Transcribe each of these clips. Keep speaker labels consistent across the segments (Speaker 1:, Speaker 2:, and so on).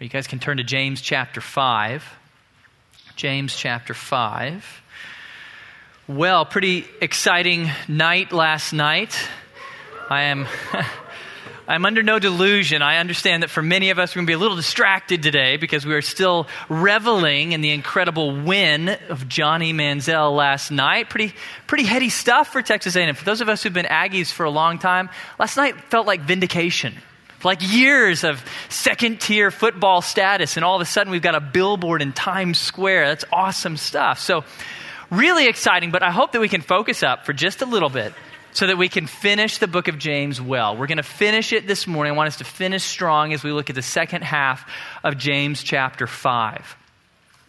Speaker 1: You guys can turn to James chapter 5. James chapter 5. Well, pretty exciting night last night. I am. I'm under no delusion. I understand that for many of us, we're going to be a little distracted today because we are still reveling in the incredible win of Johnny Manziel last night. Pretty, pretty heady stuff for Texas A&M. For those of us who've been Aggies for a long time, last night felt like vindication. Like years of second tier football status, and all of a sudden we've got a billboard in Times Square. That's awesome stuff. So, really exciting, but I hope that we can focus up for just a little bit so that we can finish the book of James well. We're going to finish it this morning. I want us to finish strong as we look at the second half of James chapter 5.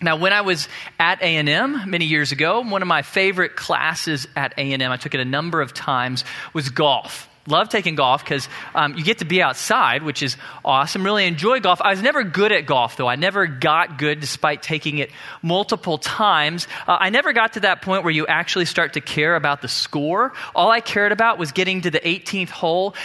Speaker 1: Now, when I was at A&M many years ago, one of my favorite classes at A&M, I took it a number of times, was golf love taking golf because um, you get to be outside, which is awesome. Really enjoy golf. I was never good at golf, though. I never got good despite taking it multiple times. Uh, I never got to that point where you actually start to care about the score. All I cared about was getting to the 18th hole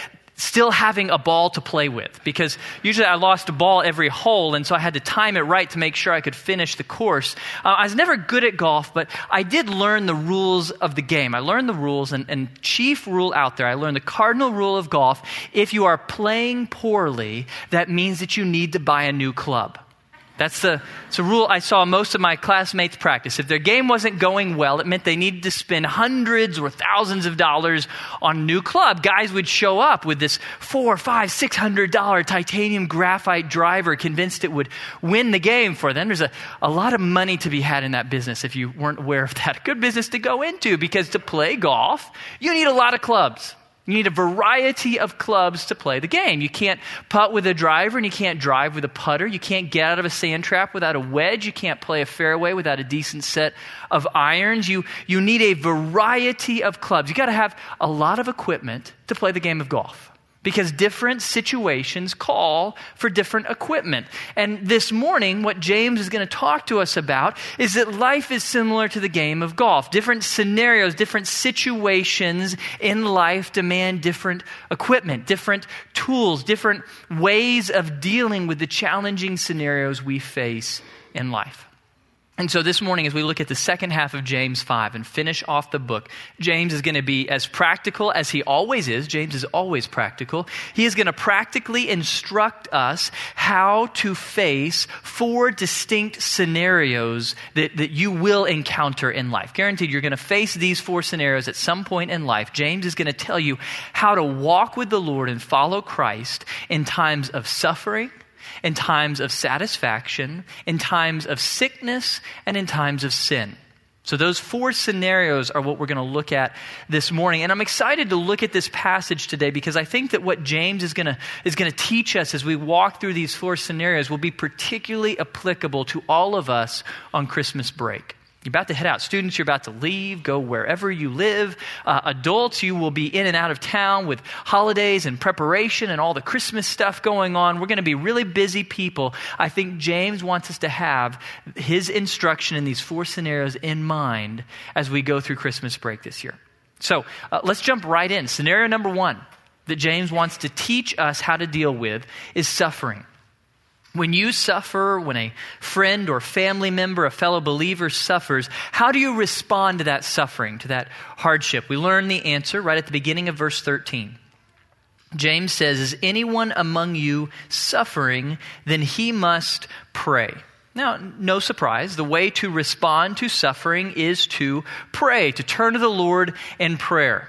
Speaker 1: still having a ball to play with because usually I lost a ball every hole, and so I had to time it right to make sure I could finish the course. Uh, I was never good at golf, but I did learn the rules of the game. I learned the rules, and, and chief rule out there, I learned the cardinal rule of golf if you are playing poorly, that means that you need to buy a new club. That's the a rule I saw most of my classmates practice. If their game wasn't going well, it meant they needed to spend hundreds or thousands of dollars on a new club. Guys would show up with this four, five, six hundred dollar titanium graphite driver, convinced it would win the game for them. There's a, a lot of money to be had in that business if you weren't aware of that. Good business to go into because to play golf, you need a lot of clubs. You need a variety of clubs to play the game. You can't putt with a driver and you can't drive with a putter. You can't get out of a sand trap without a wedge. You can't play a fairway without a decent set of irons. You, you need a variety of clubs. You got to have a lot of equipment to play the game of golf because different situations call for different equipment. And this morning, what James is going to talk to us about is that life is similar to the game of golf. Different scenarios, different situations in life demand different equipment, different tools, different ways of dealing with the challenging scenarios we face in life. And so this morning, as we look at the second half of James 5 and finish off the book, James is going to be as practical as he always is. James is always practical. He is going to practically instruct us how to face four distinct scenarios that, that you will encounter in life. Guaranteed, you're going to face these four scenarios at some point in life. James is going to tell you how to walk with the Lord and follow Christ in times of suffering in times of satisfaction, in times of sickness, and in times of sin. So, those four scenarios are what we're going to look at this morning. And I'm excited to look at this passage today because I think that what James is going to, is going to teach us as we walk through these four scenarios will be particularly applicable to all of us on Christmas break. You're about to head out. Students, you're about to leave, go wherever you live. Uh, adults, you will be in and out of town with holidays and preparation and all the Christmas stuff going on. We're going to be really busy people. I think James wants us to have his instruction in these four scenarios in mind as we go through Christmas break this year. So uh, let's jump right in. Scenario number one that James wants to teach us how to deal with is suffering. When you suffer, when a friend or family member, a fellow believer suffers, how do you respond to that suffering, to that hardship? We learn the answer right at the beginning of verse 13. James says, Is anyone among you suffering? Then he must pray. Now, no surprise, the way to respond to suffering is to pray, to turn to the Lord in prayer.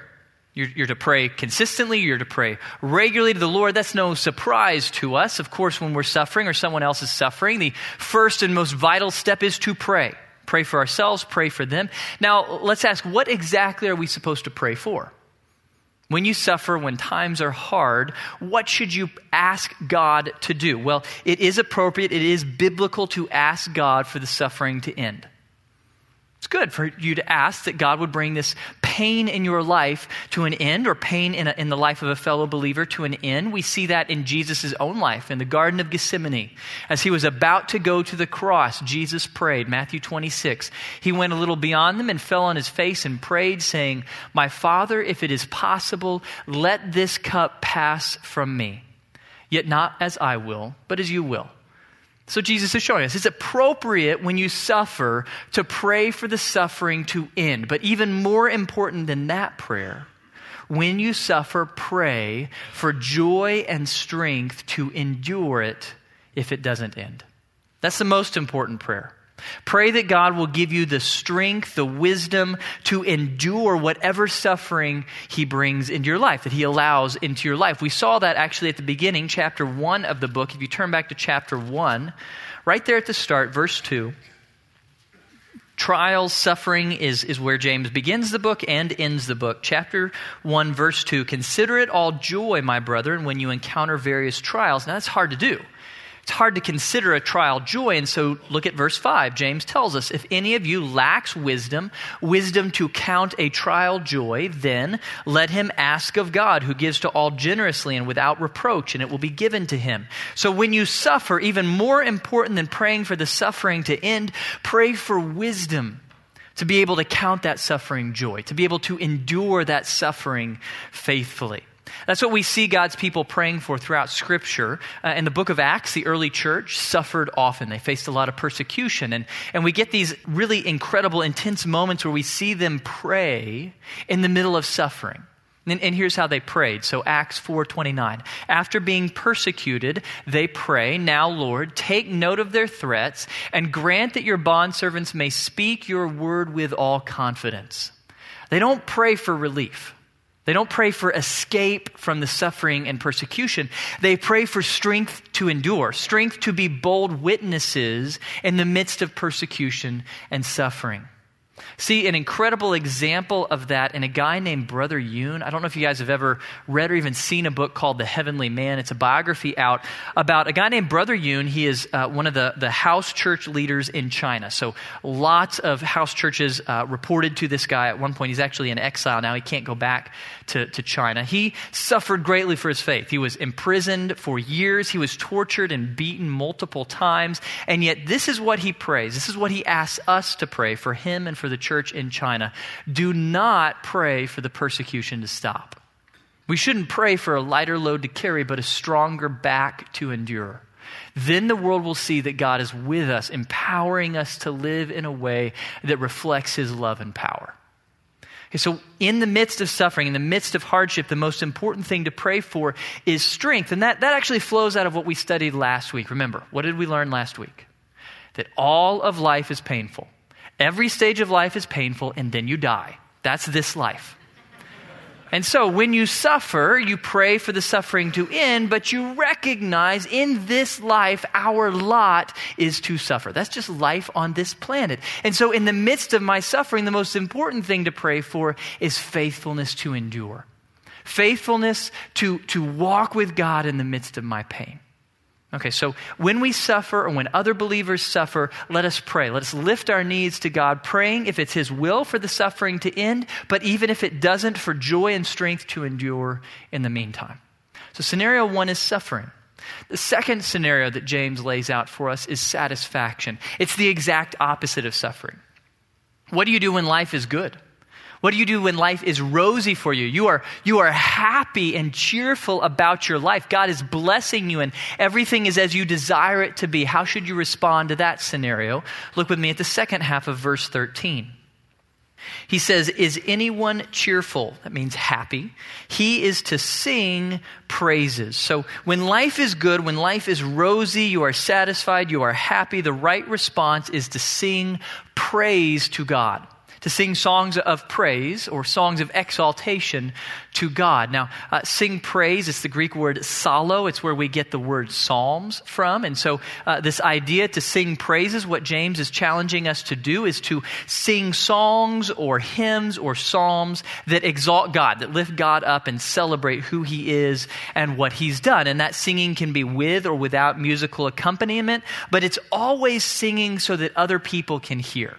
Speaker 1: You're, you're, to pray consistently, you're to pray regularly to the Lord. That's no surprise to us. Of course, when we're suffering or someone else is suffering, the first and most vital step is to pray. Pray for ourselves, pray for them. Now, let's ask what exactly are we supposed to pray for? When you suffer, when times are hard, what should you ask God to do? Well, it is appropriate, it is biblical to ask God for the suffering to end. Good for you to ask that God would bring this pain in your life to an end, or pain in, a, in the life of a fellow believer to an end. We see that in Jesus' own life in the Garden of Gethsemane. As he was about to go to the cross, Jesus prayed, Matthew 26. He went a little beyond them and fell on his face and prayed, saying, My Father, if it is possible, let this cup pass from me. Yet not as I will, but as you will. So Jesus is showing us it's appropriate when you suffer to pray for the suffering to end. But even more important than that prayer, when you suffer, pray for joy and strength to endure it if it doesn't end. That's the most important prayer. Pray that God will give you the strength, the wisdom to endure whatever suffering He brings into your life, that He allows into your life. We saw that actually at the beginning, chapter 1 of the book. If you turn back to chapter 1, right there at the start, verse 2, trials, suffering is, is where James begins the book and ends the book. Chapter 1, verse 2 Consider it all joy, my brethren, when you encounter various trials. Now, that's hard to do. It's hard to consider a trial joy. And so look at verse 5. James tells us if any of you lacks wisdom, wisdom to count a trial joy, then let him ask of God, who gives to all generously and without reproach, and it will be given to him. So when you suffer, even more important than praying for the suffering to end, pray for wisdom to be able to count that suffering joy, to be able to endure that suffering faithfully. That's what we see God's people praying for throughout Scripture. Uh, in the book of Acts, the early church suffered often. They faced a lot of persecution. And, and we get these really incredible, intense moments where we see them pray in the middle of suffering. And, and here's how they prayed. So Acts 4:29. After being persecuted, they pray, "Now, Lord, take note of their threats and grant that your bondservants may speak your word with all confidence." They don't pray for relief. They don't pray for escape from the suffering and persecution. They pray for strength to endure, strength to be bold witnesses in the midst of persecution and suffering. See an incredible example of that in a guy named Brother Yun. I don't know if you guys have ever read or even seen a book called The Heavenly Man. It's a biography out about a guy named Brother Yun. He is uh, one of the, the house church leaders in China. So lots of house churches uh, reported to this guy at one point. He's actually in exile now. He can't go back to, to China. He suffered greatly for his faith. He was imprisoned for years. He was tortured and beaten multiple times. And yet this is what he prays. This is what he asks us to pray for him and for the church in China. Do not pray for the persecution to stop. We shouldn't pray for a lighter load to carry, but a stronger back to endure. Then the world will see that God is with us, empowering us to live in a way that reflects his love and power. Okay, so, in the midst of suffering, in the midst of hardship, the most important thing to pray for is strength. And that, that actually flows out of what we studied last week. Remember, what did we learn last week? That all of life is painful. Every stage of life is painful, and then you die. That's this life. And so when you suffer, you pray for the suffering to end, but you recognize in this life, our lot is to suffer. That's just life on this planet. And so in the midst of my suffering, the most important thing to pray for is faithfulness to endure. Faithfulness to, to walk with God in the midst of my pain. Okay, so when we suffer or when other believers suffer, let us pray. Let us lift our needs to God, praying if it's His will for the suffering to end, but even if it doesn't, for joy and strength to endure in the meantime. So, scenario one is suffering. The second scenario that James lays out for us is satisfaction. It's the exact opposite of suffering. What do you do when life is good? What do you do when life is rosy for you? You are, you are happy and cheerful about your life. God is blessing you and everything is as you desire it to be. How should you respond to that scenario? Look with me at the second half of verse 13. He says, Is anyone cheerful? That means happy. He is to sing praises. So when life is good, when life is rosy, you are satisfied, you are happy, the right response is to sing praise to God to sing songs of praise or songs of exaltation to God. Now, uh, sing praise, it's the Greek word psallo. It's where we get the word psalms from. And so, uh, this idea to sing praises, what James is challenging us to do is to sing songs or hymns or psalms that exalt God, that lift God up and celebrate who He is and what He's done. And that singing can be with or without musical accompaniment, but it's always singing so that other people can hear.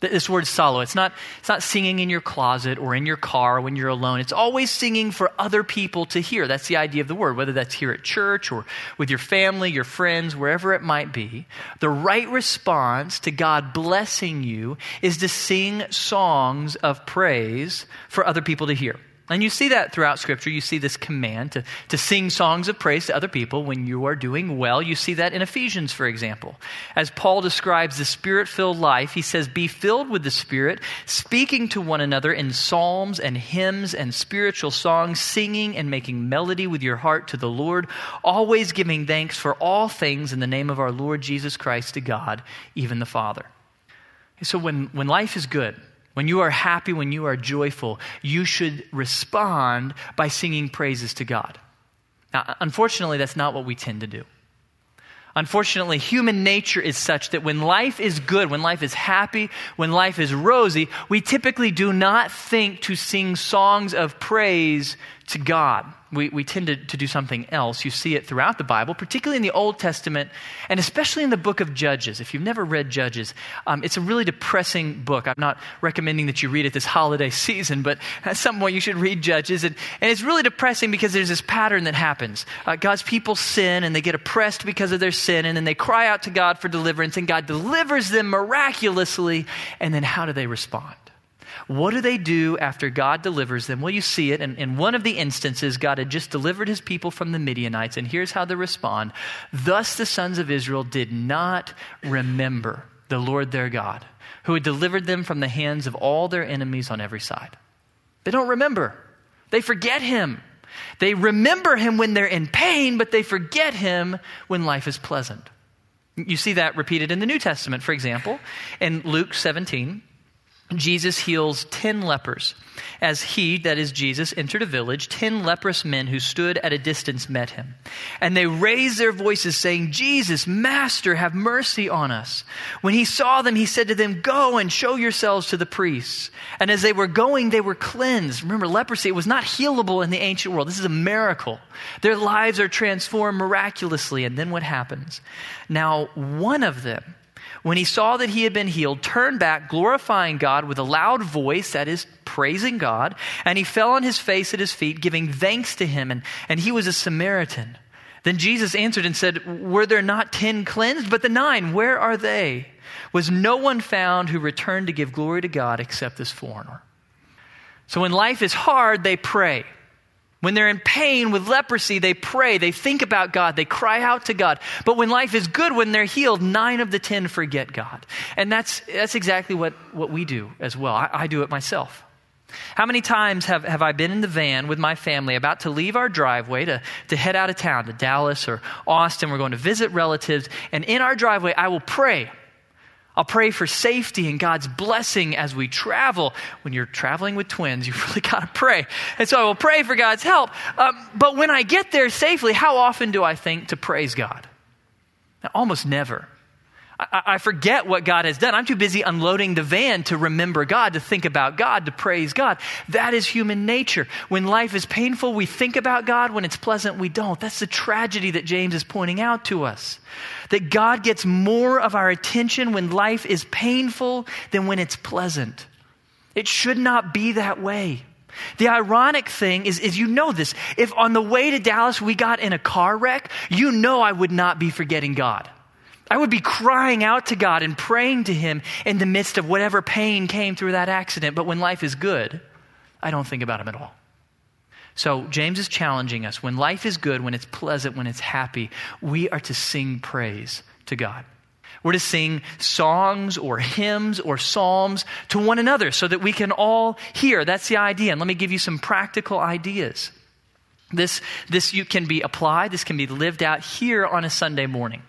Speaker 1: This word psallo, it's not, it's not singing in your closet or in your car when you're alone. It's always singing for other people to hear. That's the idea of the word, whether that's here at church or with your family, your friends, wherever it might be. The right response to God blessing you is to sing songs of praise for other people to hear. And you see that throughout Scripture. You see this command to, to sing songs of praise to other people when you are doing well. You see that in Ephesians, for example. As Paul describes the spirit filled life, he says, Be filled with the Spirit, speaking to one another in psalms and hymns and spiritual songs, singing and making melody with your heart to the Lord, always giving thanks for all things in the name of our Lord Jesus Christ to God, even the Father. So when, when life is good, when you are happy, when you are joyful, you should respond by singing praises to God. Now, unfortunately, that's not what we tend to do. Unfortunately, human nature is such that when life is good, when life is happy, when life is rosy, we typically do not think to sing songs of praise to God we, we tend to, to do something else. You see it throughout the Bible, particularly in the Old Testament, and especially in the book of Judges. If you've never read Judges, um, it's a really depressing book. I'm not recommending that you read it this holiday season, but at some point you should read Judges. And, and it's really depressing because there's this pattern that happens. Uh, God's people sin, and they get oppressed because of their sin, and then they cry out to God for deliverance, and God delivers them miraculously. And then how do they respond? What do they do after God delivers them? Well, you see it. In, in one of the instances, God had just delivered his people from the Midianites, and here's how they respond Thus the sons of Israel did not remember the Lord their God, who had delivered them from the hands of all their enemies on every side. They don't remember, they forget him. They remember him when they're in pain, but they forget him when life is pleasant. You see that repeated in the New Testament, for example, in Luke 17. Jesus heals 10 lepers. As he, that is Jesus, entered a village, 10 leprous men who stood at a distance met him. And they raised their voices, saying, Jesus, Master, have mercy on us. When he saw them, he said to them, Go and show yourselves to the priests. And as they were going, they were cleansed. Remember, leprosy, it was not healable in the ancient world. This is a miracle. Their lives are transformed miraculously. And then what happens? Now, one of them, when he saw that he had been healed, turned back, glorifying God with a loud voice, that is, praising God, and he fell on his face at his feet, giving thanks to him, and, and he was a Samaritan. Then Jesus answered and said, Were there not ten cleansed? But the nine, where are they? Was no one found who returned to give glory to God except this foreigner? So when life is hard, they pray. When they're in pain with leprosy, they pray, they think about God, they cry out to God. But when life is good, when they're healed, nine of the ten forget God. And that's, that's exactly what, what we do as well. I, I do it myself. How many times have, have I been in the van with my family about to leave our driveway to, to head out of town to Dallas or Austin? We're going to visit relatives. And in our driveway, I will pray. I'll pray for safety and God's blessing as we travel. When you're traveling with twins, you really got to pray. And so I will pray for God's help. Um, but when I get there safely, how often do I think to praise God? Now, almost never. I, I forget what God has done. I'm too busy unloading the van to remember God, to think about God, to praise God. That is human nature. When life is painful, we think about God. When it's pleasant, we don't. That's the tragedy that James is pointing out to us. That God gets more of our attention when life is painful than when it's pleasant. It should not be that way. The ironic thing is, is you know this. If on the way to Dallas we got in a car wreck, you know I would not be forgetting God. I would be crying out to God and praying to Him in the midst of whatever pain came through that accident. But when life is good, I don't think about Him at all. So, James is challenging us. When life is good, when it's pleasant, when it's happy, we are to sing praise to God. We're to sing songs or hymns or psalms to one another so that we can all hear. That's the idea. And let me give you some practical ideas. This, this you can be applied, this can be lived out here on a Sunday morning.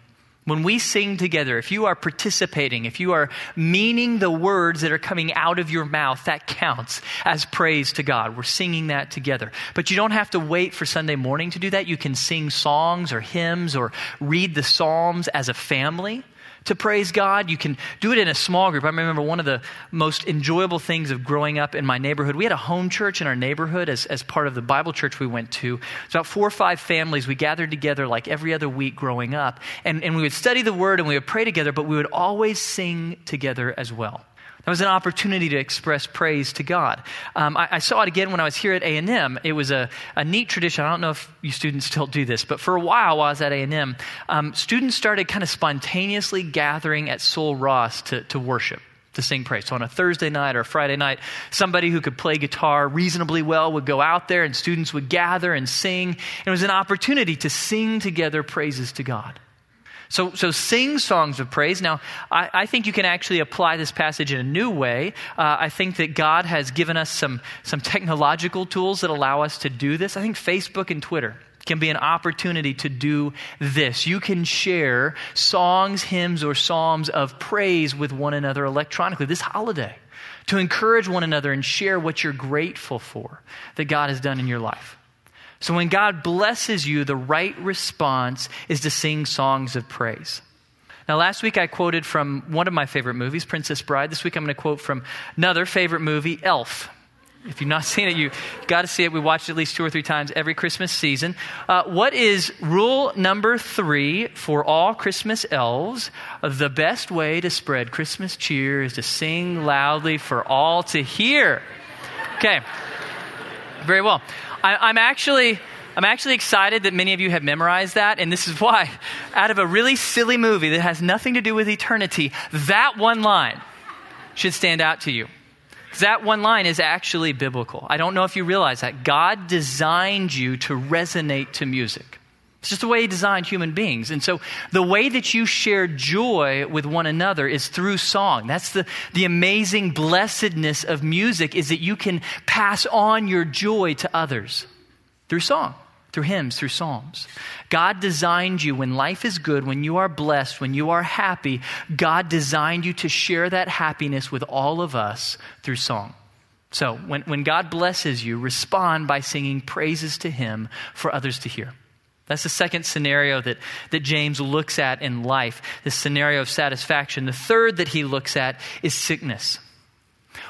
Speaker 1: When we sing together, if you are participating, if you are meaning the words that are coming out of your mouth, that counts as praise to God. We're singing that together. But you don't have to wait for Sunday morning to do that. You can sing songs or hymns or read the Psalms as a family to praise God. You can do it in a small group. I remember one of the most enjoyable things of growing up in my neighborhood. We had a home church in our neighborhood as, as part of the Bible church we went to. It's about four or five families. We gathered together like every other week growing up. And, and we would study the word and we would pray together, but we would always sing together as well. That was an opportunity to express praise to God. Um, I, I, saw it again when I was here at A&M. It was a, a, neat tradition. I don't know if you students still do this, but for a while while I was at A&M, um, students started kind of spontaneously gathering at Sul Ross to, to worship. to sing praise. So on a Thursday night or a Friday night, somebody who could play guitar reasonably well would go out there and students would gather and sing. It was an opportunity to sing together praises to God. So, so sing songs of praise. Now, I, I think you can actually apply this passage in a new way. Uh, I think that God has given us some, some technological tools that allow us to do this. I think Facebook and Twitter can be an opportunity to do this. You can share songs, hymns, or psalms of praise with one another electronically this holiday to encourage one another and share what you're grateful for that God has done in your life. So when God blesses you, the right response is to sing songs of praise. Now, last week I quoted from one of my favorite movies, Princess Bride. This week I'm going to quote from another favorite movie, Elf. If you've not seen it, you've got to see it. We watched it at least two or three times every Christmas season. Uh, what is rule number three for all Christmas elves? The best way to spread Christmas cheer is to sing loudly for all to hear. Okay, very well. I, I'm actually. I'm actually excited that many of you have memorized that, and this is why. Out of a really silly movie that has nothing to do with eternity, that one line should stand out to you. That one line is actually biblical. I don't know if you realize that. God designed you to resonate to music. It's just the way He designed human beings. And so the way that you share joy with one another is through song. That's the, the amazing blessedness of music is that you can pass on your joy to others through song through hymns, through psalms. God designed you when life is good, when you are blessed, when you are happy. God designed you to share that happiness with all of us through song. So when, when God blesses you, respond by singing praises to Him for others to hear. That's the second scenario that, that James looks at in life, this scenario of satisfaction. The third that he looks at is sickness.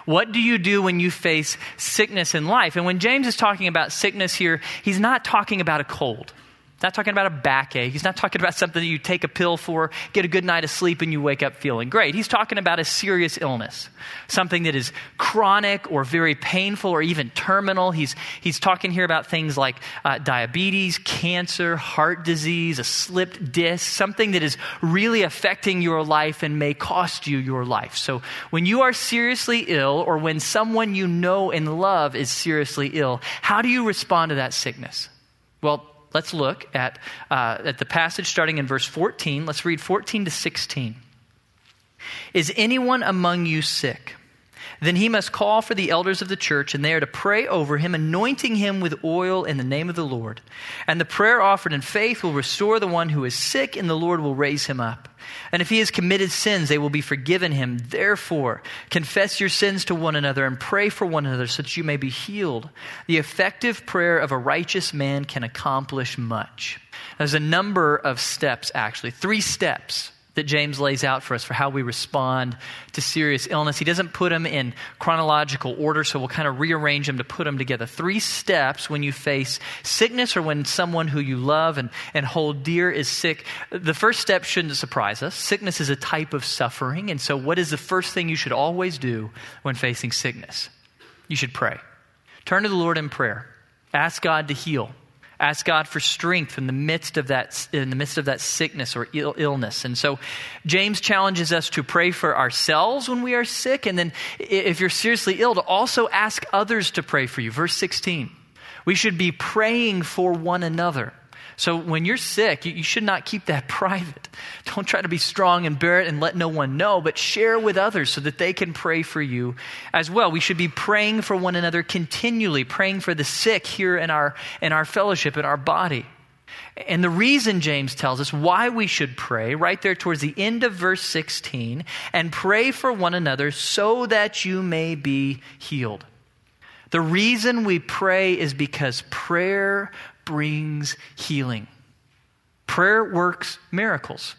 Speaker 1: What do you do when you face sickness in life? And when James is talking about sickness here, he's not talking about a cold. Not talking about a backache. He's not talking about something that you take a pill for, get a good night of sleep, and you wake up feeling great. He's talking about a serious illness, something that is chronic or very painful or even terminal. He's, he's talking here about things like uh, diabetes, cancer, heart disease, a slipped disc, something that is really affecting your life and may cost you your life. So when you are seriously ill or when someone you know and love is seriously ill, how do you respond to that sickness? Well, let's look at, uh, at the passage starting in verse 14. Let's read 14 to 16. Is anyone among you sick? Then he must call for the elders of the church, and they are to pray over him, anointing him with oil in the name of the Lord. And the prayer offered in faith will restore the one who is sick, and the Lord will raise him up. And if he has committed sins, they will be forgiven him. Therefore, confess your sins to one another and pray for one another so that you may be healed. The effective prayer of a righteous man can accomplish much. There's a number of steps, actually, three steps that James lays out for us for how we respond to serious illness. He doesn't put them in chronological order, so we'll kind of rearrange them to put them together. Three steps when you face sickness or when someone who you love and, and hold dear is sick. The first step shouldn't surprise us. Sickness is a type of suffering, and so what is the first thing you should always do when facing sickness? You should pray. Turn to the Lord in prayer. Ask God to heal. Ask God for strength in the midst of that, in the midst of that sickness or Ill- illness. And so James challenges us to pray for ourselves when we are sick. And then if you're seriously ill, to also ask others to pray for you. Verse 16. We should be praying for one another. So when you're sick, you, you, should not keep that private. Don't try to be strong and bear it and let no one know, but share with others so that they can pray for you as well. We should be praying for one another continually, praying for the sick here in our, in our fellowship, in our body. And the reason James tells us why we should pray, right there towards the end of verse 16, and pray for one another so that you may be healed. The reason we pray is because prayer brings healing. Prayer works miracles.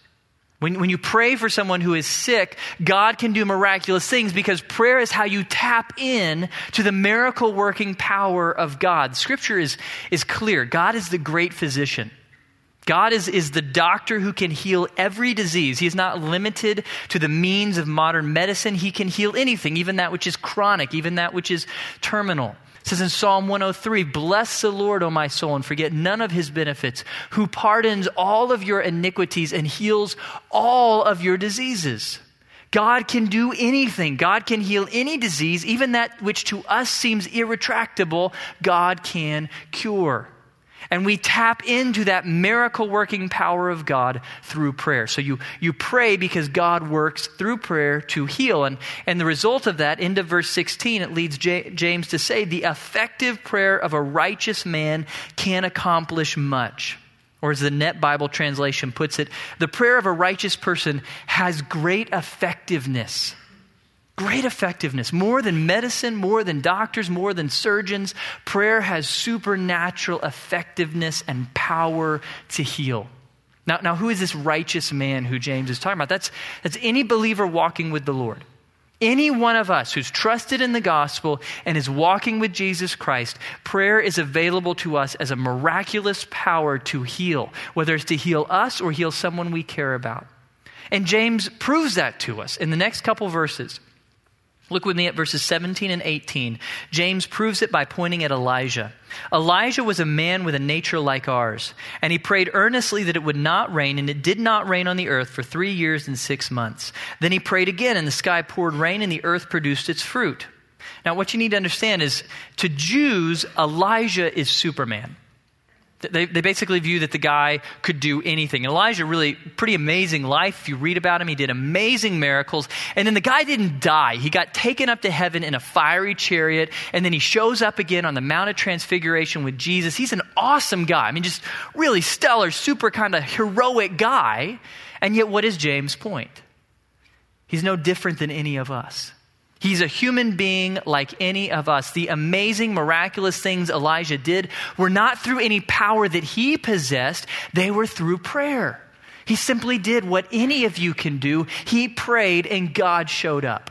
Speaker 1: When, when you pray for someone who is sick, God can do miraculous things because prayer is how you tap in to the miracle working power of God. Scripture is, is clear. God is the great physician. God is, is the doctor who can heal every disease. He is not limited to the means of modern medicine. He can heal anything, even that which is chronic, even that which is terminal. It says in Psalm 103 Bless the Lord, O my soul, and forget none of his benefits, who pardons all of your iniquities and heals all of your diseases. God can do anything. God can heal any disease, even that which to us seems irretractable, God can cure. And we tap into that miracle working power of God through prayer. So you, you pray because God works through prayer to heal. And, and the result of that, into verse 16, it leads J- James to say, the effective prayer of a righteous man can accomplish much. Or as the Net Bible translation puts it, the prayer of a righteous person has great effectiveness. Great effectiveness. More than medicine, more than doctors, more than surgeons, prayer has supernatural effectiveness and power to heal. Now, now who is this righteous man who James is talking about? That's, that's any believer walking with the Lord. Any one of us who's trusted in the gospel and is walking with Jesus Christ, prayer is available to us as a miraculous power to heal, whether it's to heal us or heal someone we care about. And James proves that to us in the next couple verses. Look with me at verses 17 and 18. James proves it by pointing at Elijah. Elijah was a man with a nature like ours, and he prayed earnestly that it would not rain, and it did not rain on the earth for three years and six months. Then he prayed again, and the sky poured rain, and the earth produced its fruit. Now, what you need to understand is to Jews, Elijah is Superman. They, they basically view that the guy could do anything. And Elijah, really pretty amazing life. If you read about him, he did amazing miracles. And then the guy didn't die. He got taken up to heaven in a fiery chariot. And then he shows up again on the Mount of Transfiguration with Jesus. He's an awesome guy. I mean, just really stellar, super kind of heroic guy. And yet, what is James' point? He's no different than any of us. He's a human being like any of us. The amazing, miraculous things Elijah did were not through any power that he possessed, they were through prayer. He simply did what any of you can do. He prayed and God showed up.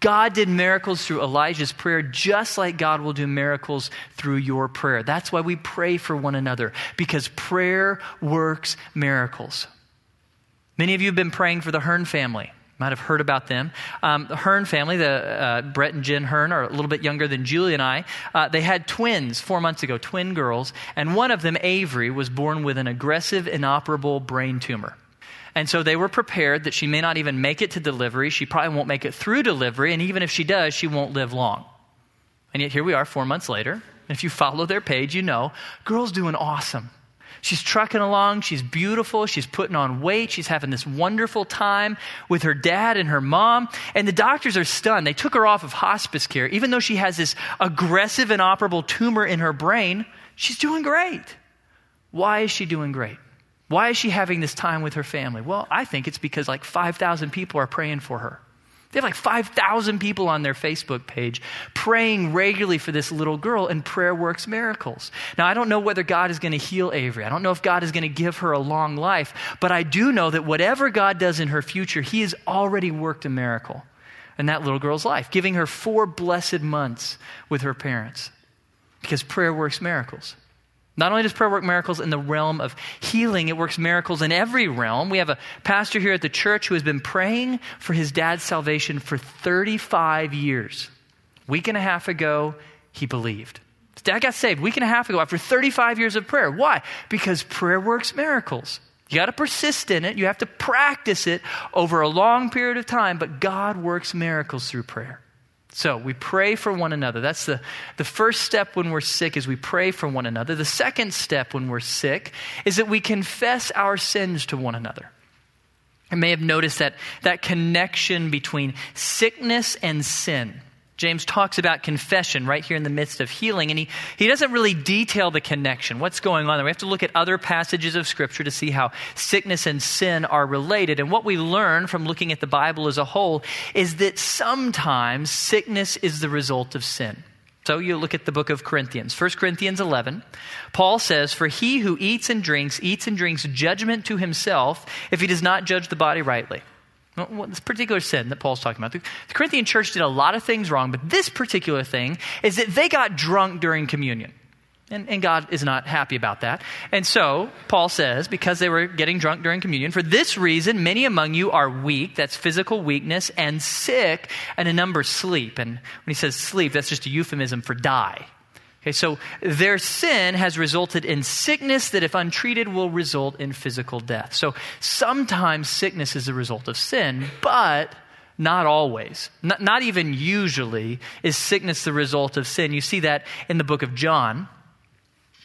Speaker 1: God did miracles through Elijah's prayer, just like God will do miracles through your prayer. That's why we pray for one another, because prayer works miracles. Many of you have been praying for the Hearn family might have heard about them. Um, the Hearn family, the uh, Brett and Jen Hearn, are a little bit younger than Julie and I. Uh, they had twins four months ago, twin girls, and one of them, Avery, was born with an aggressive, inoperable brain tumor. And so they were prepared that she may not even make it to delivery. She probably won't make it through delivery, and even if she does, she won't live long. And yet here we are, four months later. And If you follow their page, you know, girl's doing awesome. She's trucking along. She's beautiful. She's putting on weight. She's having this wonderful time with her dad and her mom. And the doctors are stunned. They took her off of hospice care. Even though she has this aggressive, inoperable tumor in her brain, she's doing great. Why is she doing great? Why is she having this time with her family? Well, I think it's because like 5,000 people are praying for her. They have like 5,000 people on their Facebook page praying regularly for this little girl, and prayer works miracles. Now, I don't know whether God is going to heal Avery. I don't know if God is going to give her a long life, but I do know that whatever God does in her future, He has already worked a miracle in that little girl's life, giving her four blessed months with her parents because prayer works miracles. Not only does prayer work miracles in the realm of healing, it works miracles in every realm. We have a pastor here at the church who has been praying for his dad's salvation for 35 years. Week and a half ago, he believed. His dad got saved week and a half ago after 35 years of prayer. Why? Because prayer works miracles. You got to persist in it. You have to practice it over a long period of time, but God works miracles through prayer. So we pray for one another. That's the, the first step when we're sick is we pray for one another. The second step when we're sick is that we confess our sins to one another. I may have noticed that, that connection between sickness and sin. James talks about confession right here in the midst of healing, and he, he doesn't really detail the connection. What's going on there? We have to look at other passages of Scripture to see how sickness and sin are related. And what we learn from looking at the Bible as a whole is that sometimes sickness is the result of sin. So you look at the book of Corinthians, 1 Corinthians 11. Paul says, For he who eats and drinks, eats and drinks judgment to himself if he does not judge the body rightly. Well, this particular sin that Paul's talking about. The Corinthian church did a lot of things wrong, but this particular thing is that they got drunk during communion. And, and, God is not happy about that. And so, Paul says, because they were getting drunk during communion, for this reason, many among you are weak, that's physical weakness, and sick, and a number sleep. And when he says sleep, that's just a euphemism for die. Okay, so their sin has resulted in sickness that, if untreated, will result in physical death. So sometimes sickness is a result of sin, but not always, not, not even usually, is sickness the result of sin. You see that in the book of John.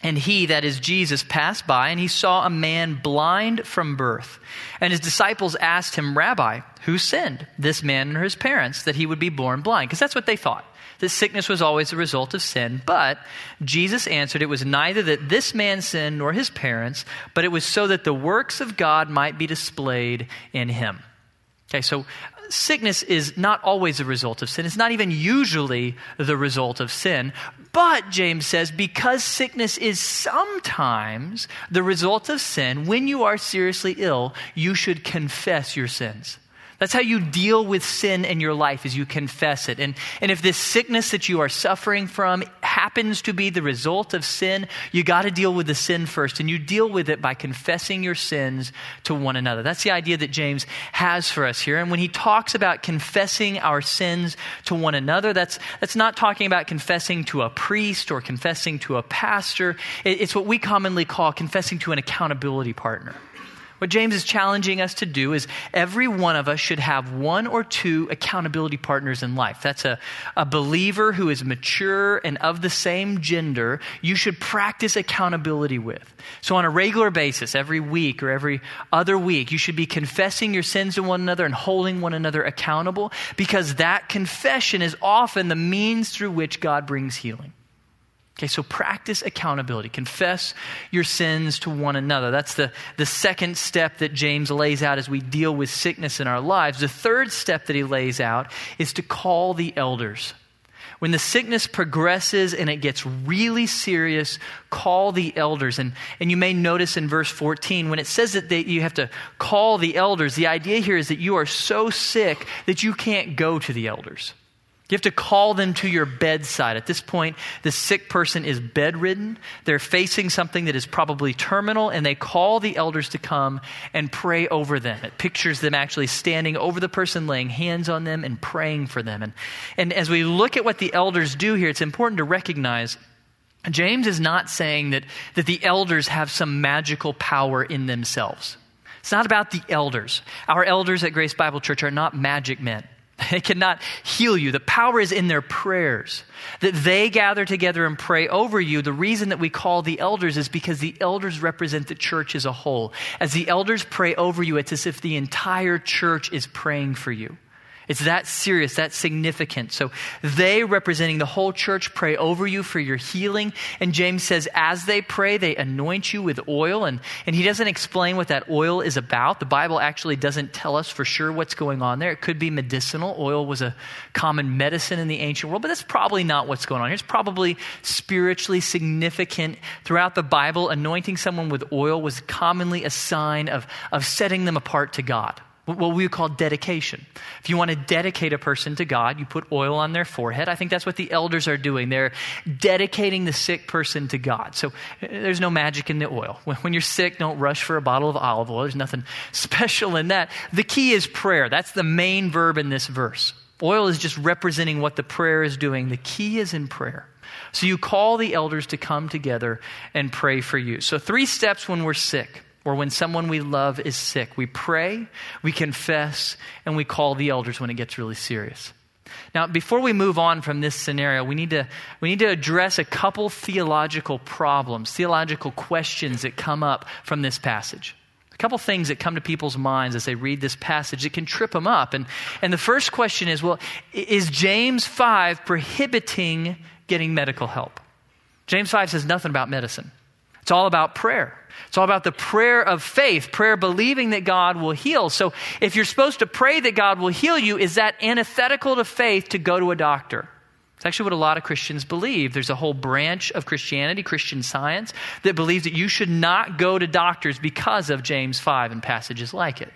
Speaker 1: And he, that is Jesus, passed by, and he saw a man blind from birth. And his disciples asked him, Rabbi, who sinned, this man or his parents, that he would be born blind? Because that's what they thought. That sickness was always the result of sin. But Jesus answered, It was neither that this man sinned nor his parents, but it was so that the works of God might be displayed in him. Okay, so sickness is not always a result of sin. It's not even usually the result of sin. But, James says, because sickness is sometimes the result of sin, when you are seriously ill, you should confess your sins. That's how you deal with sin in your life is you confess it. And, and if this sickness that you are suffering from happens to be the result of sin, you got to deal with the sin first. And you deal with it by confessing your sins to one another. That's the idea that James has for us here. And when he talks about confessing our sins to one another, that's, that's not talking about confessing to a priest or confessing to a pastor. It, it's what we commonly call confessing to an accountability partner. What James is challenging us to do is every one of us should have one or two accountability partners in life. That's a, a believer who is mature and of the same gender, you should practice accountability with. So, on a regular basis, every week or every other week, you should be confessing your sins to one another and holding one another accountable because that confession is often the means through which God brings healing. Okay, so practice accountability. Confess your sins to one another. That's the, the second step that James lays out as we deal with sickness in our lives. The third step that he lays out is to call the elders. When the sickness progresses and it gets really serious, call the elders. And, and you may notice in verse 14, when it says that they, you have to call the elders, the idea here is that you are so sick that you can't go to the elders. You have to call them to your bedside. At this point, the sick person is bedridden. They're facing something that is probably terminal, and they call the elders to come and pray over them. It pictures them actually standing over the person, laying hands on them, and praying for them. And, and as we look at what the elders do here, it's important to recognize James is not saying that, that the elders have some magical power in themselves. It's not about the elders. Our elders at Grace Bible Church are not magic men. They cannot heal you. The power is in their prayers. That they gather together and pray over you. The reason that we call the elders is because the elders represent the church as a whole. As the elders pray over you, it's as if the entire church is praying for you. It's that serious, that significant. So they, representing the whole church, pray over you for your healing. And James says, as they pray, they anoint you with oil. And, and he doesn't explain what that oil is about. The Bible actually doesn't tell us for sure what's going on there. It could be medicinal. Oil was a common medicine in the ancient world, but that's probably not what's going on here. It's probably spiritually significant. Throughout the Bible, anointing someone with oil was commonly a sign of, of setting them apart to God what we would call dedication. If you want to dedicate a person to God, you put oil on their forehead. I think that's what the elders are doing. They're dedicating the sick person to God. So uh, there's no magic in the oil. When you're sick, don't rush for a bottle of olive oil. There's nothing special in that. The key is prayer. That's the main verb in this verse. Oil is just representing what the prayer is doing. The key is in prayer. So you call the elders to come together and pray for you. So, three steps when we're sick or when someone we love is sick. We pray, we confess, and we call the elders when it gets really serious. Now, before we move on from this scenario, we need to, we need to address a couple theological problems, theological questions that come up from this passage. A couple things that come to people's minds as they read this passage that can trip them up. And, and the first question is well, is James 5 prohibiting getting medical help? James 5 says nothing about medicine, it's all about prayer. It's all about the prayer of faith, prayer believing that God will heal. So if you're supposed to pray that God will heal you, is that antithetical to faith to go to a doctor? It's actually what a lot of Christians believe. There's a whole branch of Christianity, Christian science, that believes that you should not go to doctors because of James 5 and passages like it.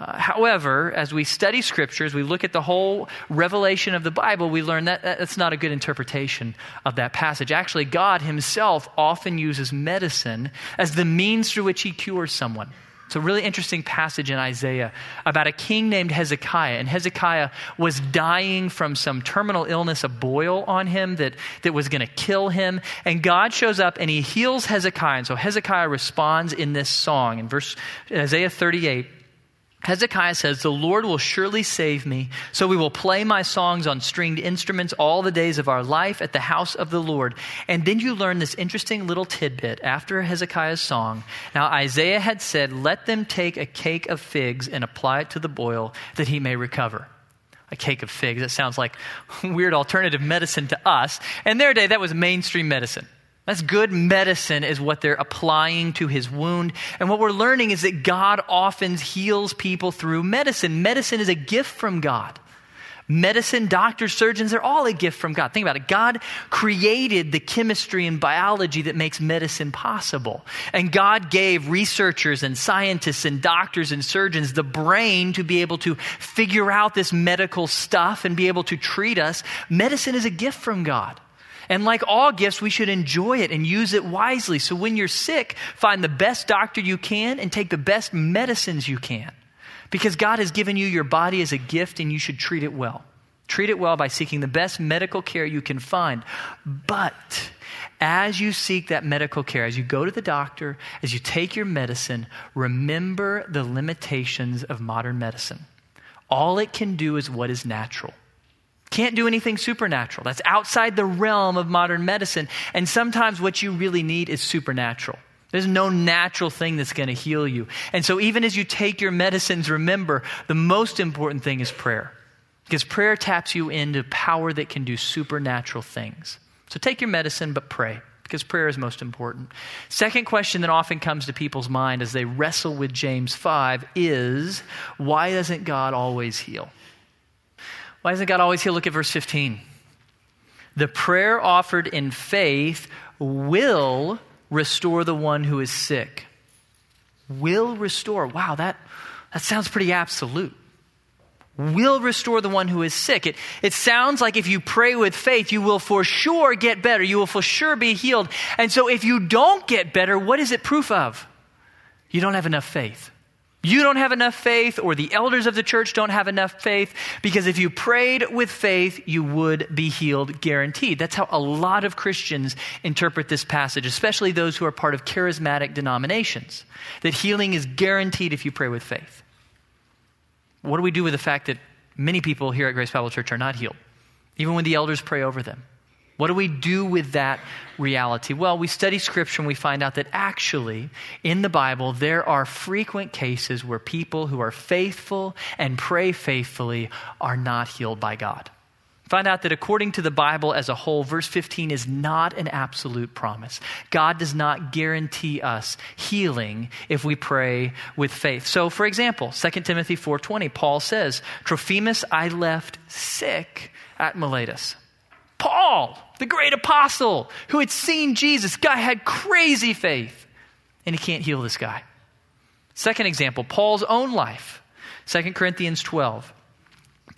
Speaker 1: Uh, however, as we study scriptures, we look at the whole revelation of the Bible, we learn that that's not a good interpretation of that passage. Actually, God Himself often uses medicine as the means through which He cures someone. It's a really interesting passage in Isaiah about a king named Hezekiah. And Hezekiah was dying from some terminal illness, a boil on him that, that was going to kill him. And God shows up and he heals Hezekiah. And so Hezekiah responds in this song in verse Isaiah 38. Hezekiah says, The Lord will surely save me, so we will play my songs on stringed instruments all the days of our life at the house of the Lord. And then you learn this interesting little tidbit after Hezekiah's song. Now, Isaiah had said, Let them take a cake of figs and apply it to the boil that he may recover. A cake of figs. That sounds like weird alternative medicine to us. In their day, that was mainstream medicine. That's good medicine, is what they're applying to his wound. And what we're learning is that God often heals people through medicine. Medicine is a gift from God. Medicine, doctors, surgeons, they're all a gift from God. Think about it. God created the chemistry and biology that makes medicine possible. And God gave researchers and scientists and doctors and surgeons the brain to be able to figure out this medical stuff and be able to treat us. Medicine is a gift from God. And like all gifts, we should enjoy it and use it wisely. So when you're sick, find the best doctor you can and take the best medicines you can. Because God has given you your body as a gift and you should treat it well. Treat it well by seeking the best medical care you can find. But as you seek that medical care, as you go to the doctor, as you take your medicine, remember the limitations of modern medicine. All it can do is what is natural. Can't do anything supernatural. That's outside the realm of modern medicine. And sometimes what you really need is supernatural. There's no natural thing that's going to heal you. And so, even as you take your medicines, remember the most important thing is prayer. Because prayer taps you into power that can do supernatural things. So, take your medicine, but pray, because prayer is most important. Second question that often comes to people's mind as they wrestle with James 5 is why doesn't God always heal? Why doesn't God always heal? Look at verse 15. The prayer offered in faith will restore the one who is sick. Will restore. Wow, that, that sounds pretty absolute. Will restore the one who is sick. It, it sounds like if you pray with faith, you will for sure get better. You will for sure be healed. And so if you don't get better, what is it proof of? You don't have enough faith. You don't have enough faith, or the elders of the church don't have enough faith, because if you prayed with faith, you would be healed, guaranteed. That's how a lot of Christians interpret this passage, especially those who are part of charismatic denominations, that healing is guaranteed if you pray with faith. What do we do with the fact that many people here at Grace Bible Church are not healed, even when the elders pray over them? What do we do with that reality? Well, we study scripture and we find out that actually in the Bible there are frequent cases where people who are faithful and pray faithfully are not healed by God. Find out that according to the Bible as a whole, verse 15 is not an absolute promise. God does not guarantee us healing if we pray with faith. So, for example, 2 Timothy 4:20, Paul says, "Trophimus I left sick at Miletus." Paul, the great apostle who had seen Jesus. Guy had crazy faith, and he can't heal this guy. Second example, Paul's own life. 2 Corinthians 12.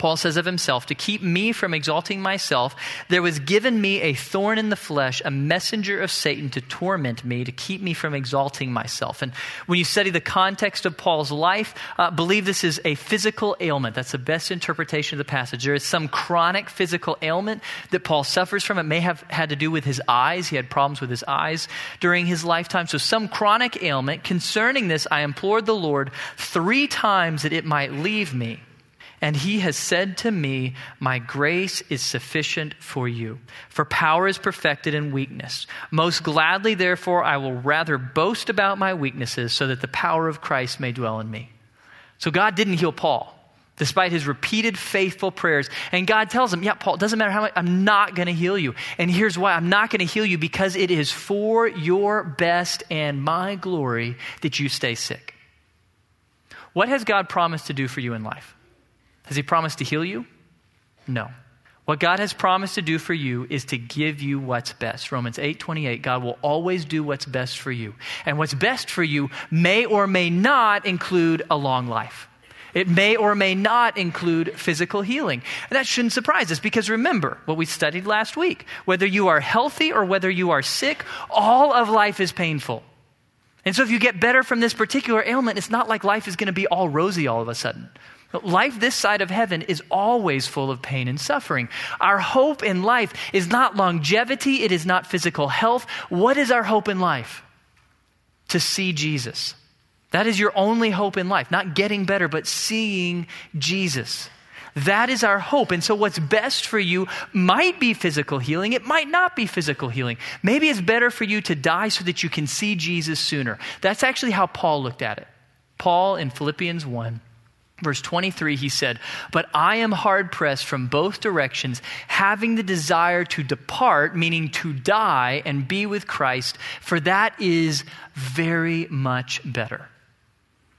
Speaker 1: Paul says of himself, To keep me from exalting myself, there was given me a thorn in the flesh, a messenger of Satan to torment me, to keep me from exalting myself. And when you study the context of Paul's life, uh, believe this is a physical ailment. That's the best interpretation of the passage. There is some chronic physical ailment that Paul suffers from. It may have had to do with his eyes. He had problems with his eyes during his lifetime. So, some chronic ailment. Concerning this, I implored the Lord three times that it might leave me. And he has said to me, My grace is sufficient for you, for power is perfected in weakness. Most gladly, therefore, I will rather boast about my weaknesses so that the power of Christ may dwell in me. So God didn't heal Paul. Despite his repeated faithful prayers. And God tells him, Yeah, Paul, it doesn't matter how much, I'm not going to heal you. And here's why I'm not going to heal you because it is for your best and my glory that you stay sick. What has God promised to do for you in life? Has He promised to heal you? No. What God has promised to do for you is to give you what's best. Romans 8 28, God will always do what's best for you. And what's best for you may or may not include a long life. It may or may not include physical healing. And that shouldn't surprise us because remember what we studied last week. Whether you are healthy or whether you are sick, all of life is painful. And so if you get better from this particular ailment, it's not like life is going to be all rosy all of a sudden. Life this side of heaven is always full of pain and suffering. Our hope in life is not longevity, it is not physical health. What is our hope in life? To see Jesus. That is your only hope in life, not getting better, but seeing Jesus. That is our hope. And so, what's best for you might be physical healing. It might not be physical healing. Maybe it's better for you to die so that you can see Jesus sooner. That's actually how Paul looked at it. Paul in Philippians 1. Verse 23, he said, But I am hard pressed from both directions, having the desire to depart, meaning to die and be with Christ, for that is very much better.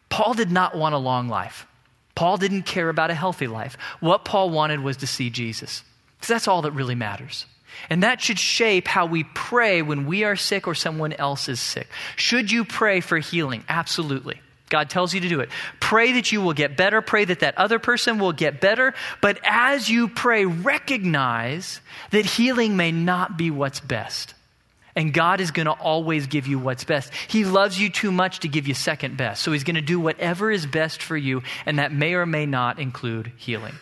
Speaker 1: Paul did not want a long life. Paul didn't care about a healthy life. What Paul wanted was to see Jesus, because that's all that really matters. And that should shape how we pray when we are sick or someone else is sick. Should you pray for healing? Absolutely. God tells you to do it. Pray that you will get better. Pray that that other person will get better. But as you pray, recognize that healing may not be what's best. And God is going to always give you what's best. He loves you too much to give you second best. So He's going to do whatever is best for you, and that may or may not include healing.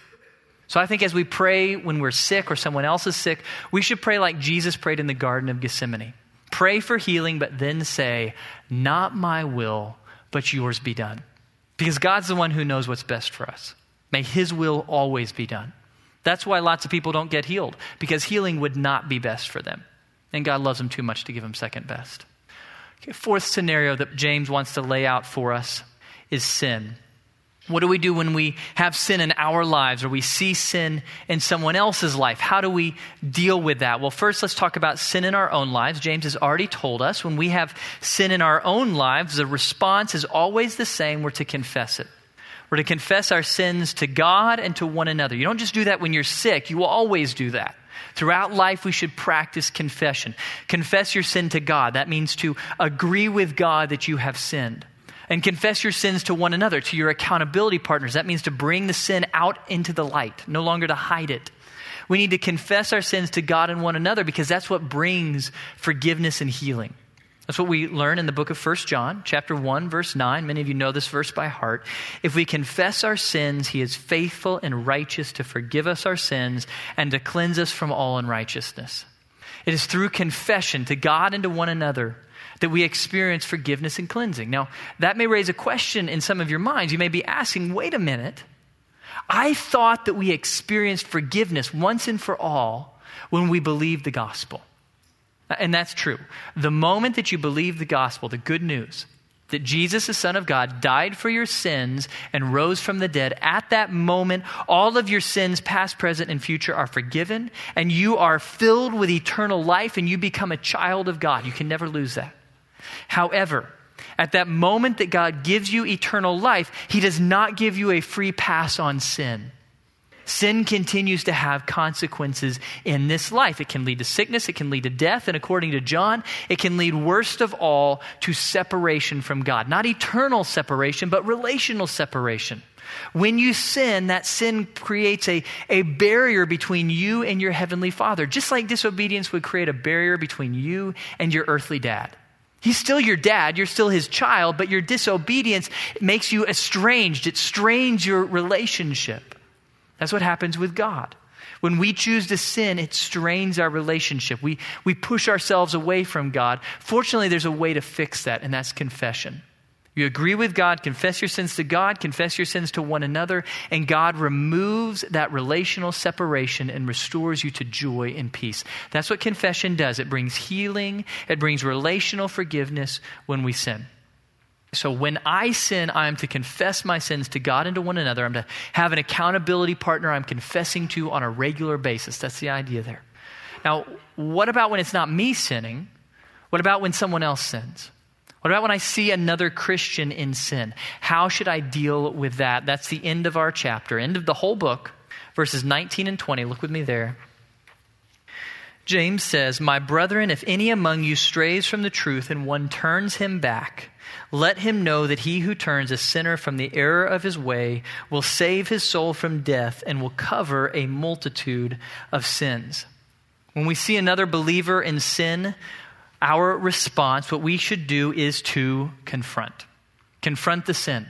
Speaker 1: So I think as we pray when we're sick or someone else is sick, we should pray like Jesus prayed in the Garden of Gethsemane. Pray for healing, but then say, Not my will, but yours be done. Because God's the one who knows what's best for us. May His will always be done. That's why lots of people don't get healed, because healing would not be best for them and God loves them too much to give them second best. Okay, fourth scenario that James wants to lay out for us is sin. What do we do when we have sin in our lives or we see sin in someone else's life? How do we deal with that? Well, first, let's talk about sin in our own lives. James has already told us when we have sin in our own lives, the response is always the same. We're to confess it. We're to confess our sins to God and to one another. You don't just do that when you're sick, you will always do that. Throughout life, we should practice confession. Confess your sin to God. That means to agree with God that you have sinned. And confess your sins to one another, to your accountability partners. That means to bring the sin out into the light, no longer to hide it. We need to confess our sins to God and one another because that's what brings forgiveness and healing. That's what we learn in the book of 1 John, chapter 1, verse 9. Many of you know this verse by heart. If we confess our sins, he is faithful and righteous to forgive us our sins and to cleanse us from all unrighteousness. It is through confession to God and to one another that we experience forgiveness and cleansing. Now, that may raise a question in some of your minds. You may be asking, wait a minute. I thought that we experienced forgiveness once and for all when we believed the gospel. Uh, and that's true. The moment that you believe the gospel, the good news, that Jesus, the Son of God, died for your sins and rose from the dead, at that moment, all of your sins, past, present, and future, are forgiven, and you are filled with eternal life, and you become a child of God. You can never lose that. However, at that moment that God gives you eternal life, He does not give you a free pass on sin. Sin continues to have consequences in this life. It can lead to sickness, it can lead to death, and according to John, it can lead worst of all to separation from God. Not eternal separation, but relational separation. When you sin, that sin creates a, a barrier between you and your heavenly Father, just like disobedience would create a barrier between you and your earthly dad. He's still your dad, you're still his child, but your disobedience makes you estranged. It strains your relationship. That's what happens with God. When we choose to sin, it strains our relationship. We, we push ourselves away from God. Fortunately, there's a way to fix that, and that's confession. You agree with God, confess your sins to God, confess your sins to one another, and God removes that relational separation and restores you to joy and peace. That's what confession does. It brings healing, it brings relational forgiveness when we sin. So when I sin, I am to confess my sins to God and to one another. I'm to have an accountability partner I'm confessing to on a regular basis. That's the idea there. Now, what about when it's not me sinning? What about when someone else sins? What about when I see another Christian in sin? How should I deal with that? That's the end of our chapter, end of the whole book, verses 19 and 20. Look with me there. James says, My brethren, if any among you strays from the truth and one turns him back, let him know that he who turns a sinner from the error of his way will save his soul from death and will cover a multitude of sins. When we see another believer in sin, our response, what we should do is to confront. Confront the sin.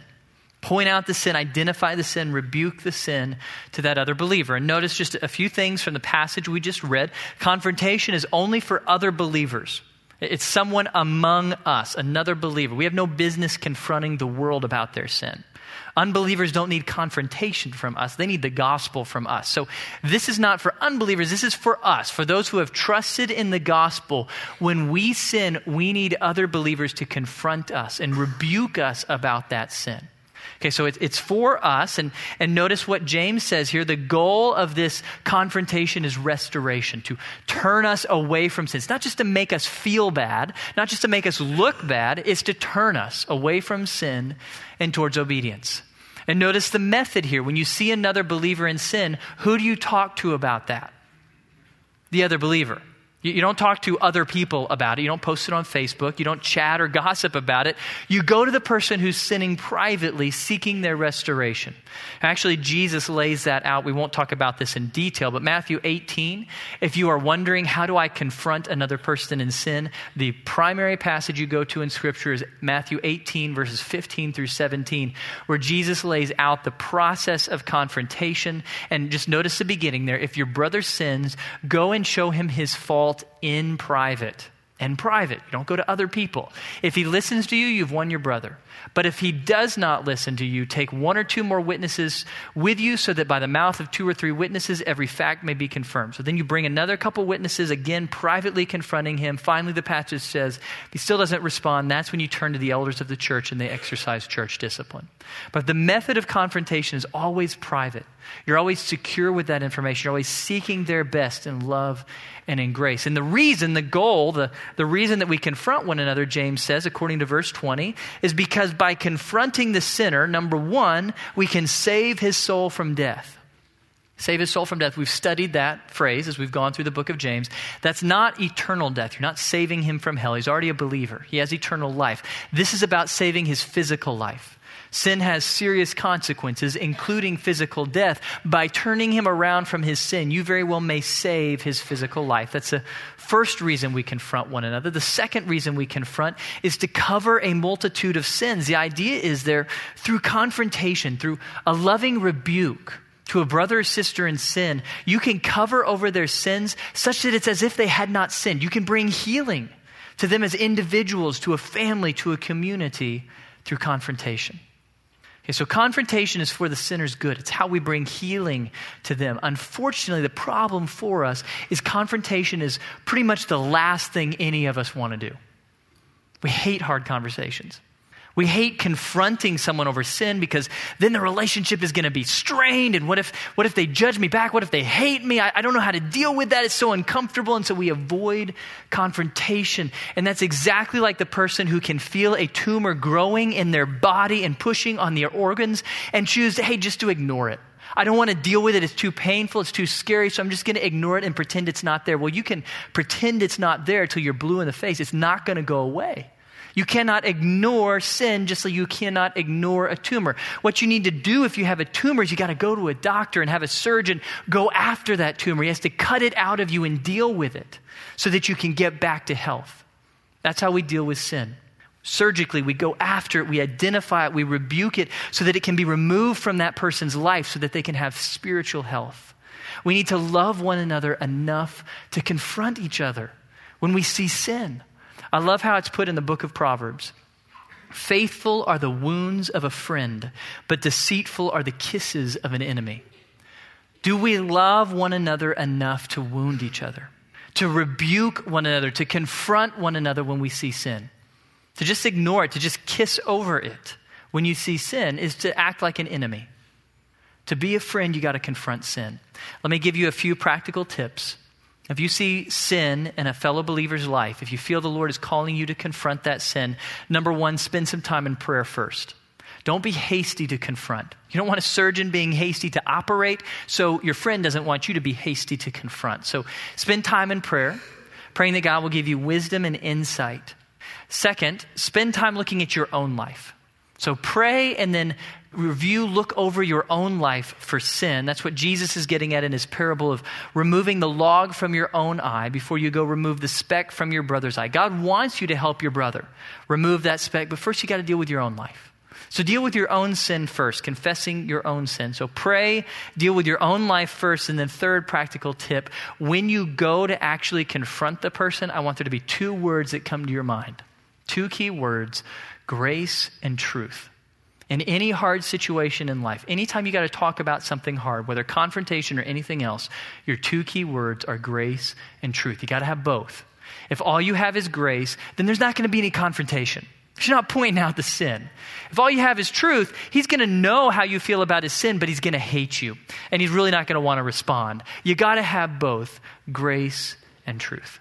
Speaker 1: Point out the sin, identify the sin, rebuke the sin to that other believer. And notice just a few things from the passage we just read. Confrontation is only for other believers. It's someone among us, another believer. We have no business confronting the world about their sin. Unbelievers don't need confrontation from us, they need the gospel from us. So, this is not for unbelievers, this is for us, for those who have trusted in the gospel. When we sin, we need other believers to confront us and rebuke us about that sin. Okay, so it, it's for us. And, and notice what James says here. The goal of this confrontation is restoration, to turn us away from sin. It's not just to make us feel bad, not just to make us look bad, it's to turn us away from sin and towards obedience. And notice the method here. When you see another believer in sin, who do you talk to about that? The other believer. You, don't talk to other people about it. You don't post it on Facebook. You don't chat or gossip about it. You go to the person who's sinning privately, seeking their restoration. Actually, Jesus lays that out. We won't talk about this in detail, but Matthew 18, if you are wondering, how do I confront another person in sin? The primary passage you go to in Scripture is Matthew 18, verses 15 through 17, where Jesus lays out the process of confrontation. And just notice the beginning there. If your brother sins, go and show him his fault in private. And private. You don't go to other people. If he listens to you, you've won your brother. But if he does not listen to you, take one or two more witnesses with you so that by the mouth of two or three witnesses, every fact may be confirmed. So then you bring another couple witnesses, again, privately confronting him. Finally, the passage says, if he still doesn't respond, that's when you turn to the elders of the church and they exercise church discipline. But the method of confrontation is always private. You're always secure with that information. You're always seeking their best in love and in grace. And the reason, the goal, the, the reason that we confront one another, James says, according to verse 20, is because by confronting the sinner, number one, we can save his soul from death. Save his soul from death. We've studied that phrase as we've gone through the book of James. That's not eternal death. You're not saving him from hell. He's already a believer, he has eternal life. This is about saving his physical life. Sin has serious consequences, including physical death. By turning him around from his sin, you very well may save his physical life. That's the first reason we confront one another. The second reason we confront is to cover a multitude of sins. The idea is there through confrontation, through a loving rebuke to a brother or sister in sin, you can cover over their sins such that it's as if they had not sinned. You can bring healing to them as individuals, to a family, to a community through confrontation. Okay, so confrontation is for the sinner's good. It's how we bring healing to them. Unfortunately, the problem for us is confrontation is pretty much the last thing any of us want to do. We hate hard conversations. We hate confronting someone over sin because then the relationship is going to be strained. And what if, what if they judge me back? What if they hate me? I, I, don't know how to deal with that. It's so uncomfortable. And so we avoid confrontation. And that's exactly like the person who can feel a tumor growing in their body and pushing on their organs and choose, hey, just to ignore it. I don't want to deal with it. It's too painful. It's too scary. So I'm just going to ignore it and pretend it's not there. Well, you can pretend it's not there until you're blue in the face. It's not going to go away. You cannot ignore sin just like you cannot ignore a tumor. What you need to do if you have a tumor is you got to go to a doctor and have a surgeon go after that tumor. He has to cut it out of you and deal with it so that you can get back to health. That's how we deal with sin. Surgically, we go after it, we identify it, we rebuke it so that it can be removed from that person's life so that they can have spiritual health. We need to love one another enough to confront each other when we see sin. I love how it's put in the book of Proverbs. Faithful are the wounds of a friend, but deceitful are the kisses of an enemy. Do we love one another enough to wound each other, to rebuke one another, to confront one another when we see sin? To just ignore it, to just kiss over it when you see sin is to act like an enemy. To be a friend, you got to confront sin. Let me give you a few practical tips if you see sin in a fellow believer's life, if you feel the Lord is calling you to confront that sin, number one, spend some time in prayer first. Don't be hasty to confront. You don't want a surgeon being hasty to operate, so your friend doesn't want you to be hasty to confront. So spend time in prayer, praying that God will give you wisdom and insight. Second, spend time looking at your own life. So pray and then review, look over your own life for sin. That's what Jesus is getting at in his parable of removing the log from your own eye before you go remove the speck from your brother's eye. God wants you to help your brother remove that speck, but first you got to deal with your own life. So deal with your own sin first, confessing your own sin. So pray, deal with your own life first, and then third practical tip, when you go to actually confront the person, I want there to be two words that come to your mind. Two key words, grace and truth. In any hard situation in life, anytime you got to talk about something hard, whether confrontation or anything else, your two key words are grace and truth. You got to have both. If all you have is grace, then there's not going to be any confrontation. You're not pointing out the sin. If all you have is truth, he's going to know how you feel about his sin, but he's going to hate you. And he's really not going to want to respond. You got to have both grace and truth.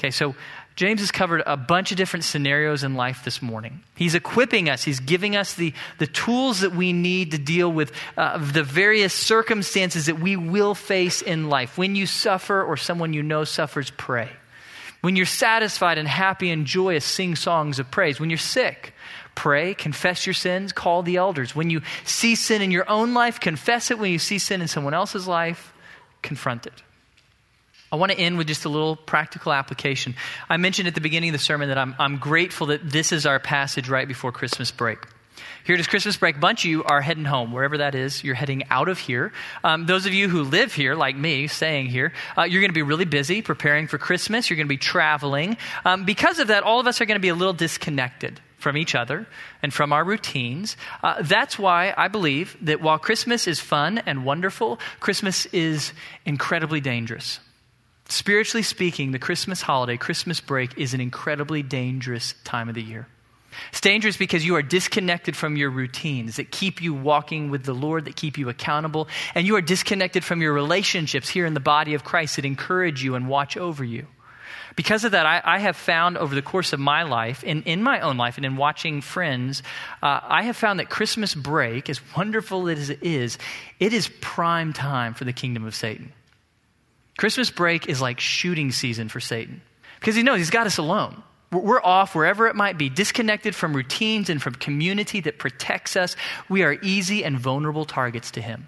Speaker 1: Okay, so James has covered a bunch of different scenarios in life this morning. He's equipping us, he's giving us the, the tools that we need to deal with uh, the various circumstances that we will face in life. When you suffer or someone you know suffers, pray. When you're satisfied and happy and joyous, sing songs of praise. When you're sick, pray, confess your sins, call the elders. When you see sin in your own life, confess it. When you see sin in someone else's life, confront it. I want to end with just a little practical application. I mentioned at the beginning of the sermon that I'm, I'm grateful that this is our passage right before Christmas break. Here it is Christmas break. Bunch of you are heading home, wherever that is. You're heading out of here. Um, those of you who live here, like me, staying here, uh, you're going to be really busy preparing for Christmas. You're going to be traveling. Um, because of that, all of us are going to be a little disconnected from each other and from our routines. Uh, that's why I believe that while Christmas is fun and wonderful, Christmas is incredibly dangerous. Spiritually speaking, the Christmas holiday, Christmas break, is an incredibly dangerous time of the year. It's dangerous because you are disconnected from your routines that keep you walking with the Lord, that keep you accountable, and you are disconnected from your relationships here in the body of Christ that encourage you and watch over you. Because of that, I, I have found over the course of my life, in, in my own life, and in watching friends, uh, I have found that Christmas break, as wonderful as it is, it is prime time for the kingdom of Satan. Christmas break is like shooting season for Satan because he knows he's got us alone. We're off wherever it might be, disconnected from routines and from community that protects us. We are easy and vulnerable targets to Him.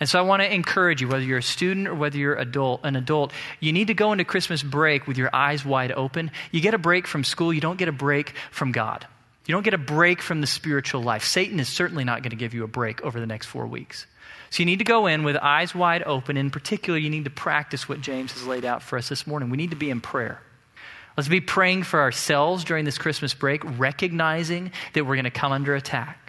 Speaker 1: And so I want to encourage you, whether you're a student or whether you're adult, an adult, you need to go into Christmas break with your eyes wide open. You get a break from school, you don't get a break from God. You don't get a break from the spiritual life. Satan is certainly not going to give you a break over the next four weeks. So you need to go in with eyes wide open. In particular, you need to practice what James has laid out for us this morning. We need to be in prayer. Let's be praying for ourselves during this Christmas break, recognizing that we're going to come under attack.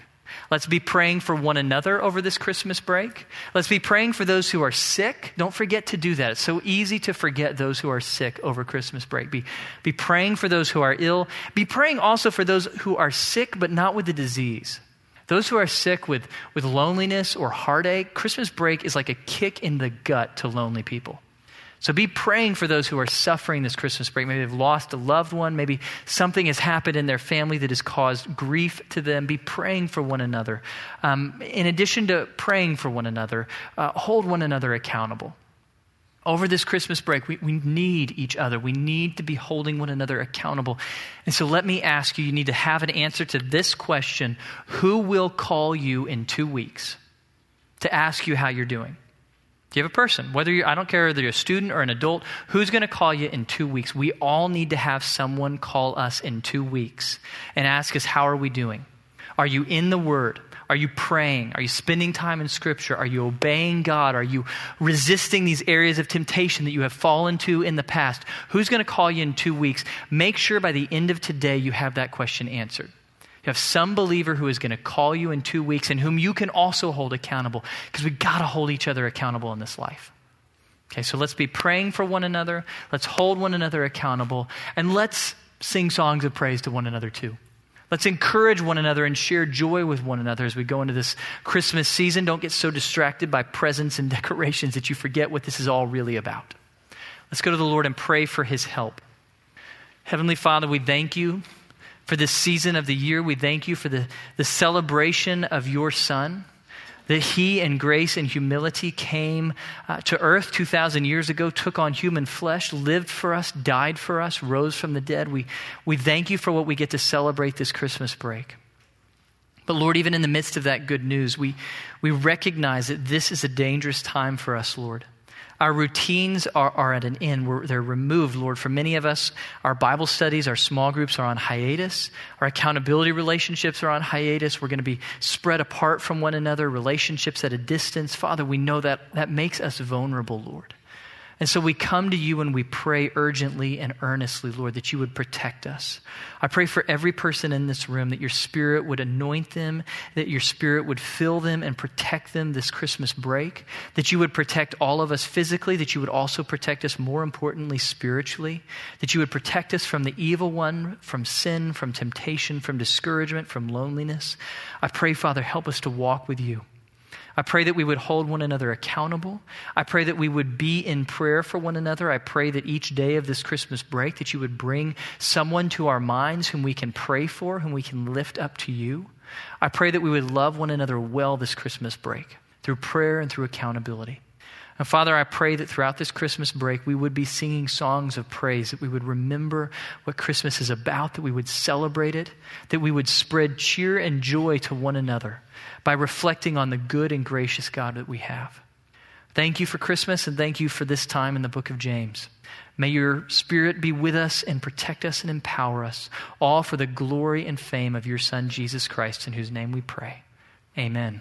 Speaker 1: Let's be praying for one another over this Christmas break. Let's be praying for those who are sick. Don't forget to do that. It's so easy to forget those who are sick over Christmas break. Be, be praying for those who are ill. Be praying also for those who are sick but not with the disease. Those who are sick with, with loneliness or heartache, Christmas break is like a kick in the gut to lonely people. So be praying for those who are suffering this Christmas break. Maybe they've lost a loved one. Maybe something has happened in their family that has caused grief to them. Be praying for one another. Um, in addition to praying for one another, uh, hold one another accountable. Over this Christmas break, we, we need each other. We need to be holding one another accountable. And so let me ask you you need to have an answer to this question Who will call you in two weeks to ask you how you're doing? Do you have a person? Whether you're, I don't care whether you're a student or an adult, who's going to call you in two weeks? We all need to have someone call us in two weeks and ask us, How are we doing? Are you in the Word? Are you praying? Are you spending time in Scripture? Are you obeying God? Are you resisting these areas of temptation that you have fallen to in the past? Who's going to call you in two weeks? Make sure by the end of today you have that question answered. You have some believer who is going to call you in two weeks and whom you can also hold accountable because we've got to hold each other accountable in this life. Okay, so let's be praying for one another. Let's hold one another accountable. And let's sing songs of praise to one another too. Let's encourage one another and share joy with one another as we go into this Christmas season. Don't get so distracted by presents and decorations that you forget what this is all really about. Let's go to the Lord and pray for his help. Heavenly Father, we thank you for this season of the year. We thank you for the, the celebration of your Son, that He, in grace and humility, came uh, to earth 2,000 years ago, took on human flesh, lived for us, died for us, rose from the dead. We, we thank you for what we get to celebrate this Christmas break. But Lord, even in the midst of that good news, we, we recognize that this is a dangerous time for us, Lord. Our routines are, are at an end. We're, they're removed, Lord. For many of us, our Bible studies, our small groups are on hiatus. Our accountability relationships are on hiatus. We're going to be spread apart from one another, relationships at a distance. Father, we know that that makes us vulnerable, Lord. And so we come to you and we pray urgently and earnestly, Lord, that you would protect us. I pray for every person in this room that your spirit would anoint them, that your spirit would fill them and protect them this Christmas break, that you would protect all of us physically, that you would also protect us, more importantly, spiritually, that you would protect us from the evil one, from sin, from temptation, from discouragement, from loneliness. I pray, Father, help us to walk with you. I pray that we would hold one another accountable. I pray that we would be in prayer for one another. I pray that each day of this Christmas break that you would bring someone to our minds whom we can pray for, whom we can lift up to you. I pray that we would love one another well this Christmas break through prayer and through accountability. And Father, I pray that throughout this Christmas break, we would be singing songs of praise, that we would remember what Christmas is about, that we would celebrate it, that we would spread cheer and joy to one another by reflecting on the good and gracious God that we have. Thank you for Christmas and thank you for this time in the book of James. May your spirit be with us and protect us and empower us, all for the glory and fame of your Son, Jesus Christ, in whose name we pray. Amen.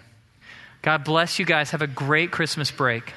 Speaker 1: God bless you guys. Have a great Christmas break.